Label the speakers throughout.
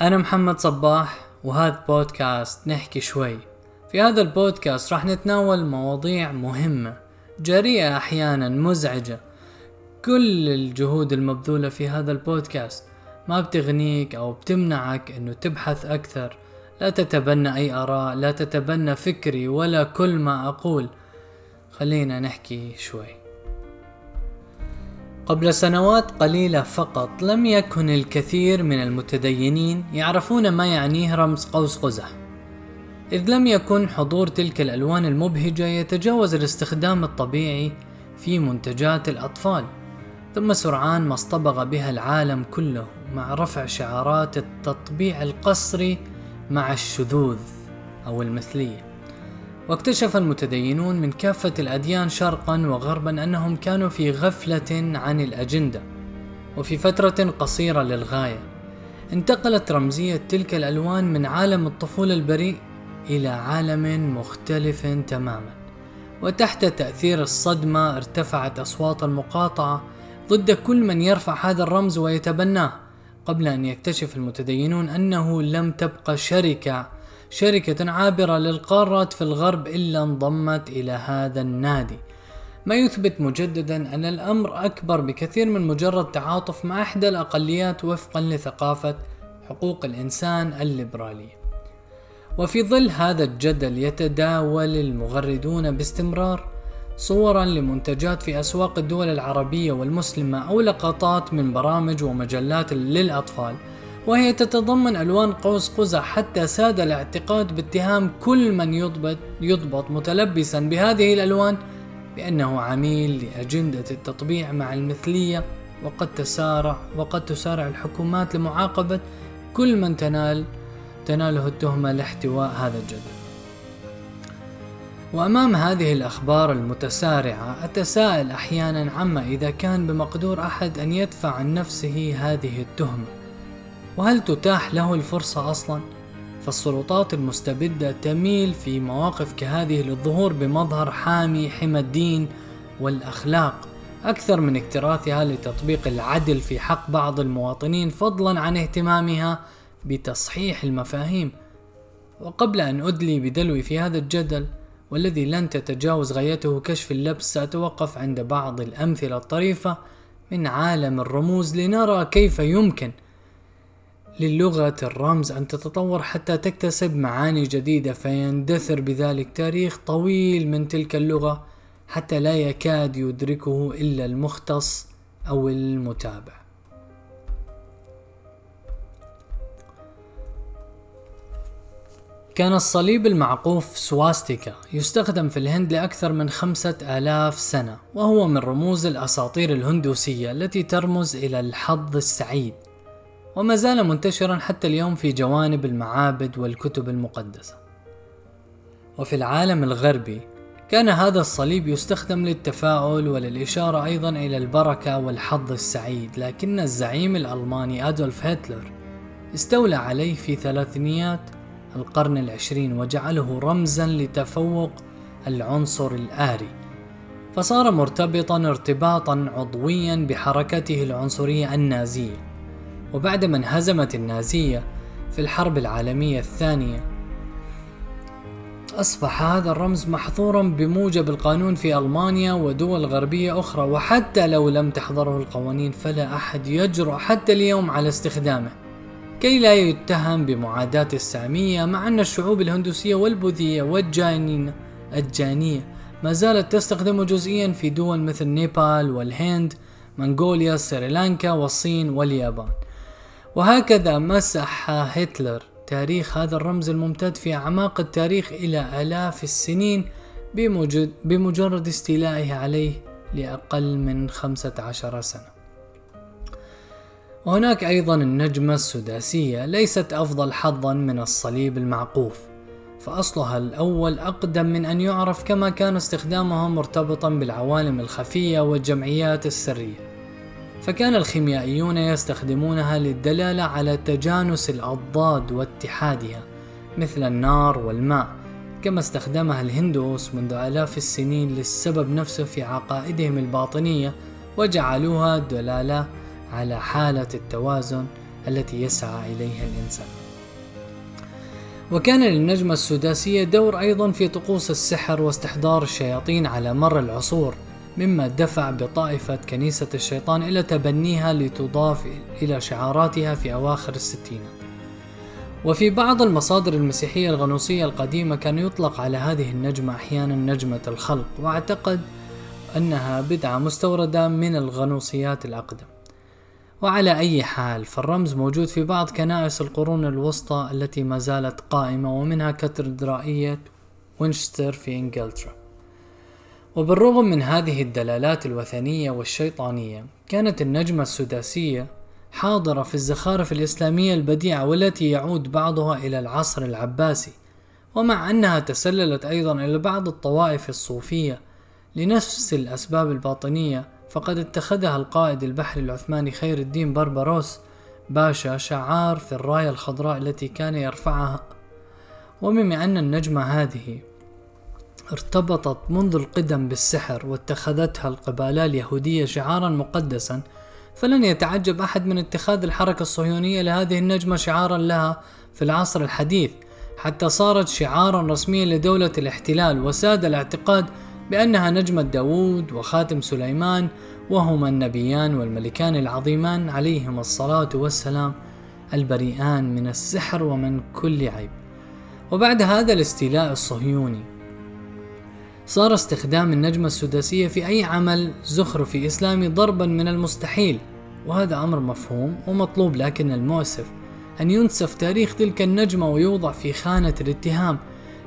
Speaker 1: أنا محمد صباح وهذا بودكاست نحكي شوي. في هذا البودكاست راح نتناول مواضيع مهمة جريئة أحيانا مزعجة. كل الجهود المبذولة في هذا البودكاست. ما بتغنيك أو بتمنعك أنه تبحث أكثر. لا تتبنى أي آراء لا تتبنى فكري ولا كل ما أقول. خلينا نحكي شوي. قبل سنوات قليلة فقط لم يكن الكثير من المتدينين يعرفون ما يعنيه رمز قوس قزح. إذ لم يكن حضور تلك الألوان المبهجة يتجاوز الاستخدام الطبيعي في منتجات الأطفال ثم سرعان ما اصطبغ بها العالم كله مع رفع شعارات التطبيع القسري مع الشذوذ أو المثلية. واكتشف المتدينون من كافة الأديان شرقا وغربا أنهم كانوا في غفلة عن الأجندة وفي فترة قصيرة للغاية. انتقلت رمزية تلك الألوان من عالم الطفولة البريء إلى عالم مختلف تماما. وتحت تأثير الصدمة ارتفعت أصوات المقاطعة ضد كل من يرفع هذا الرمز ويتبناه قبل أن يكتشف المتدينون أنه لم تبقى شركة شركة عابرة للقارات في الغرب إلا انضمت إلى هذا النادي. ما يثبت مجددا أن الأمر أكبر بكثير من مجرد تعاطف مع إحدى الأقليات وفقا لثقافة حقوق الإنسان الليبرالية. وفي ظل هذا الجدل يتداول المغردون باستمرار صورا لمنتجات في أسواق الدول العربية والمسلمة أو لقطات من برامج ومجلات للأطفال وهي تتضمن ألوان قوس قزح حتى ساد الاعتقاد باتهام كل من يضبط, يضبط متلبسا بهذه الألوان بأنه عميل لأجندة التطبيع مع المثلية وقد تسارع وقد تسارع الحكومات لمعاقبة كل من تنال تناله التهمة لاحتواء هذا الجدل. وأمام هذه الأخبار المتسارعة أتساءل أحيانا عما إذا كان بمقدور أحد أن يدفع عن نفسه هذه التهمة وهل تتاح له الفرصة أصلا؟ فالسلطات المستبدة تميل في مواقف كهذه للظهور بمظهر حامي حمى الدين والأخلاق أكثر من اكتراثها لتطبيق العدل في حق بعض المواطنين فضلا عن اهتمامها بتصحيح المفاهيم وقبل أن أدلي بدلوي في هذا الجدل والذي لن تتجاوز غايته كشف اللبس سأتوقف عند بعض الأمثلة الطريفة من عالم الرموز لنرى كيف يمكن للغة الرمز أن تتطور حتى تكتسب معاني جديدة فيندثر بذلك تاريخ طويل من تلك اللغة حتى لا يكاد يدركه إلا المختص أو المتابع. كان الصليب المعقوف سواستيكا يستخدم في الهند لأكثر من خمسة آلاف سنة وهو من رموز الأساطير الهندوسية التي ترمز إلى الحظ السعيد وما زال منتشرا حتى اليوم في جوانب المعابد والكتب المقدسة. وفي العالم الغربي كان هذا الصليب يستخدم للتفاؤل وللإشارة أيضا إلى البركة والحظ السعيد لكن الزعيم الألماني أدولف هتلر استولى عليه في ثلاثينيات القرن العشرين وجعله رمزا لتفوق العنصر الآري فصار مرتبطا ارتباطا عضويا بحركته العنصرية النازية وبعدما انهزمت النازية في الحرب العالمية الثانية. أصبح هذا الرمز محظورا بموجب القانون في ألمانيا ودول غربية أخرى وحتى لو لم تحضره القوانين فلا أحد يجرؤ حتى اليوم على استخدامه. كي لا يتهم بمعاداة السامية مع أن الشعوب الهندوسية والبوذية والجانين الجانية ما زالت تستخدمه جزئيا في دول مثل نيبال والهند منغوليا سريلانكا والصين واليابان. وهكذا مسح هتلر تاريخ هذا الرمز الممتد في أعماق التاريخ إلى آلاف السنين بمجرد استيلائه عليه لأقل من خمسة عشر سنة. وهناك أيضا النجمة السداسية ليست أفضل حظا من الصليب المعقوف فأصلها الأول أقدم من أن يعرف كما كان استخدامها مرتبطا بالعوالم الخفية والجمعيات السرية. فكان الخيميائيون يستخدمونها للدلالة على تجانس الأضداد واتحادها مثل النار والماء كما استخدمها الهندوس منذ آلاف السنين للسبب نفسه في عقائدهم الباطنية وجعلوها دلالة على حالة التوازن التي يسعى إليها الإنسان. وكان للنجمة السداسية دور أيضا في طقوس السحر واستحضار الشياطين على مر العصور. مما دفع بطائفة كنيسة الشيطان إلى تبنيها لتضاف إلى شعاراتها في أواخر الستينات وفي بعض المصادر المسيحية الغنوصية القديمة كان يطلق على هذه النجمة أحيانا نجمة الخلق واعتقد أنها بدعة مستوردة من الغنوصيات الأقدم. وعلى أي حال فالرمز موجود في بعض كنائس القرون الوسطى التي ما زالت قائمة ومنها كاتدرائية وينشستر في إنجلترا. وبالرغم من هذه الدلالات الوثنية والشيطانية كانت النجمة السداسية حاضرة في الزخارف الإسلامية البديعة والتي يعود بعضها إلى العصر العباسي ومع أنها تسللت أيضا إلى بعض الطوائف الصوفية لنفس الأسباب الباطنية فقد اتخذها القائد البحري العثماني خير الدين بربروس باشا شعار في الراية الخضراء التي كان يرفعها. وبما أن النجمة هذه ارتبطت منذ القدم بالسحر واتخذتها القبالة اليهودية شعارا مقدسا فلن يتعجب أحد من اتخاذ الحركة الصهيونية لهذه النجمة شعارا لها في العصر الحديث حتى صارت شعارا رسميا لدولة الاحتلال وساد الاعتقاد بأنها نجمة داوود وخاتم سليمان وهما النبيان والملكان العظيمان عليهما الصلاة والسلام البريئان من السحر ومن كل عيب. وبعد هذا الاستيلاء الصهيوني صار استخدام النجمة السداسية في أي عمل زخرفي إسلامي ضربا من المستحيل. وهذا أمر مفهوم ومطلوب لكن المؤسف أن ينسف تاريخ تلك النجمة ويوضع في خانة الاتهام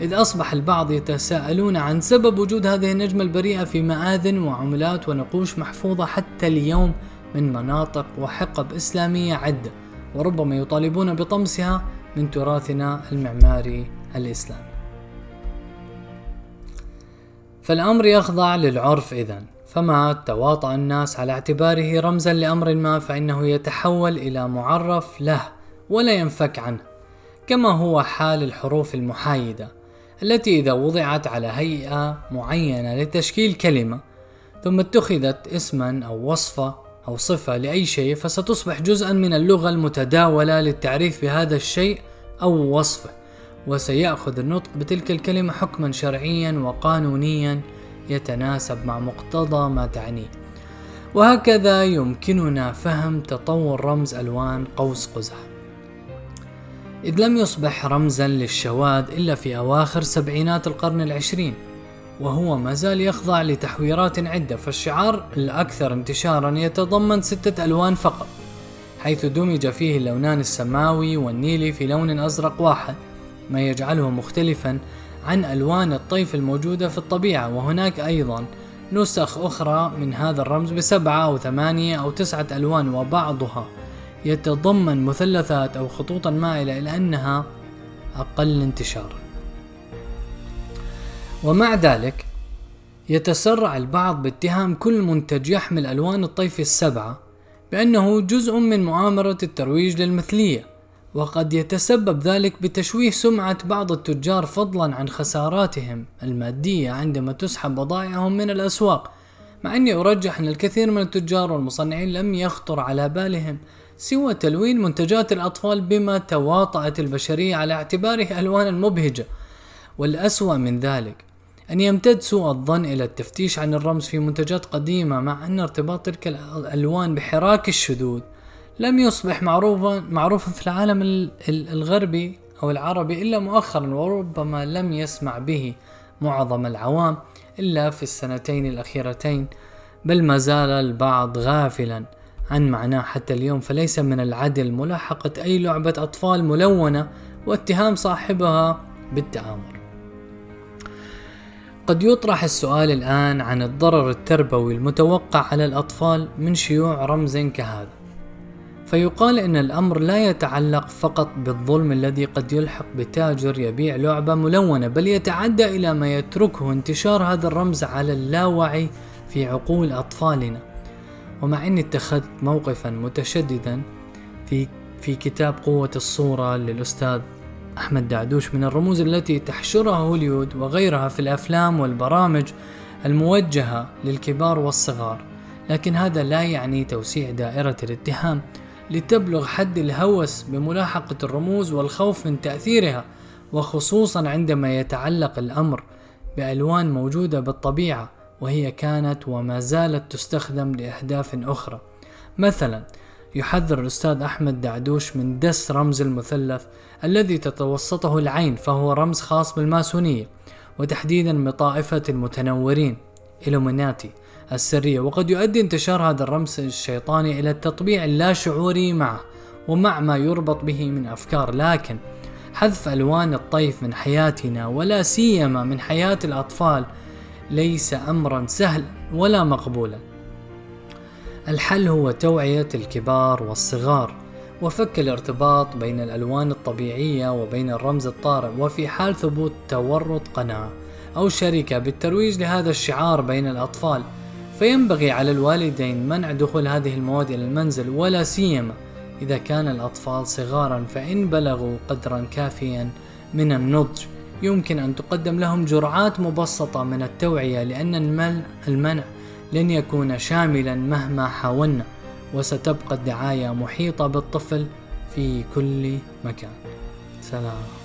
Speaker 1: إذ أصبح البعض يتساءلون عن سبب وجود هذه النجمة البريئة في مآذن وعملات ونقوش محفوظة حتى اليوم من مناطق وحقب إسلامية عدة وربما يطالبون بطمسها من تراثنا المعماري الإسلامي. فالأمر يخضع للعرف إذا فما تواطأ الناس على اعتباره رمزا لأمر ما فإنه يتحول إلى معرف له ولا ينفك عنه. كما هو حال الحروف المحايدة التي إذا وضعت على هيئة معينة لتشكيل كلمة ثم اتخذت اسما أو وصفة أو صفة لأي شيء فستصبح جزءا من اللغة المتداولة للتعريف بهذا الشيء أو وصفه. وسيأخذ النطق بتلك الكلمة حكما شرعيا وقانونيا يتناسب مع مقتضى ما تعنيه. وهكذا يمكننا فهم تطور رمز ألوان قوس قزح. إذ لم يصبح رمزا للشواذ إلا في أواخر سبعينات القرن العشرين وهو ما زال يخضع لتحويرات عدة فالشعار الأكثر انتشارا يتضمن ستة ألوان فقط حيث دمج فيه اللونان السماوي والنيلي في لون أزرق واحد. ما يجعله مختلفا عن ألوان الطيف الموجودة في الطبيعة وهناك أيضا نسخ أخرى من هذا الرمز بسبعة أو ثمانية أو تسعة ألوان وبعضها يتضمن مثلثات أو خطوطا مائلة إلى أنها أقل انتشارا ومع ذلك يتسرع البعض باتهام كل منتج يحمل ألوان الطيف السبعة بأنه جزء من مؤامرة الترويج للمثلية. وقد يتسبب ذلك بتشويه سمعة بعض التجار فضلا عن خساراتهم المادية عندما تسحب بضائعهم من الأسواق مع أني أرجح أن الكثير من التجار والمصنعين لم يخطر على بالهم سوى تلوين منتجات الأطفال بما تواطأت البشرية على اعتباره ألوانا مبهجة. والأسوأ من ذلك أن يمتد سوء الظن إلى التفتيش عن الرمز في منتجات قديمة مع أن ارتباط تلك الألوان بحراك الشذوذ لم يصبح معروفا معروفا في العالم الغربي أو العربي إلا مؤخرا وربما لم يسمع به معظم العوام إلا في السنتين الأخيرتين بل ما زال البعض غافلا عن معناه حتى اليوم فليس من العدل ملاحقة أي لعبة أطفال ملونة واتهام صاحبها بالتآمر. قد يطرح السؤال الآن عن الضرر التربوي المتوقع على الأطفال من شيوع رمز كهذا. فيقال إن الأمر لا يتعلق فقط بالظلم الذي قد يلحق بتاجر يبيع لعبة ملونة بل يتعدى إلى ما يتركه انتشار هذا الرمز على اللاوعي في عقول أطفالنا. ومع إني اتخذت موقفا متشددا في في كتاب قوة الصورة للأستاذ أحمد دعدوش من الرموز التي تحشرها هوليود وغيرها في الأفلام والبرامج الموجهة للكبار والصغار. لكن هذا لا يعني توسيع دائرة الاتهام. لتبلغ حد الهوس بملاحقة الرموز والخوف من تأثيرها وخصوصا عندما يتعلق الأمر بألوان موجودة بالطبيعة وهي كانت وما زالت تستخدم لأهداف أخرى. مثلا يحذر الأستاذ أحمد دعدوش من دس رمز المثلث الذي تتوسطه العين فهو رمز خاص بالماسونية وتحديدا بطائفة المتنورين إلوميناتي. السرية. وقد يؤدي انتشار هذا الرمز الشيطاني إلى التطبيع اللاشعوري معه ومع ما يربط به من أفكار. لكن حذف ألوان الطيف من حياتنا ولا سيما من حياة الأطفال ليس أمرا سهلا ولا مقبولا. الحل هو توعية الكبار والصغار وفك الارتباط بين الألوان الطبيعية وبين الرمز الطارئ. وفي حال ثبوت تورط قناة أو شركة بالترويج لهذا الشعار بين الأطفال فينبغي على الوالدين منع دخول هذه المواد إلى المنزل ولا سيما إذا كان الأطفال صغارا فإن بلغوا قدرا كافيا من النضج. يمكن أن تقدم لهم جرعات مبسطة من التوعية لأن المنع, لن يكون شاملا مهما حاولنا وستبقى الدعاية محيطة بالطفل في كل مكان. سلام.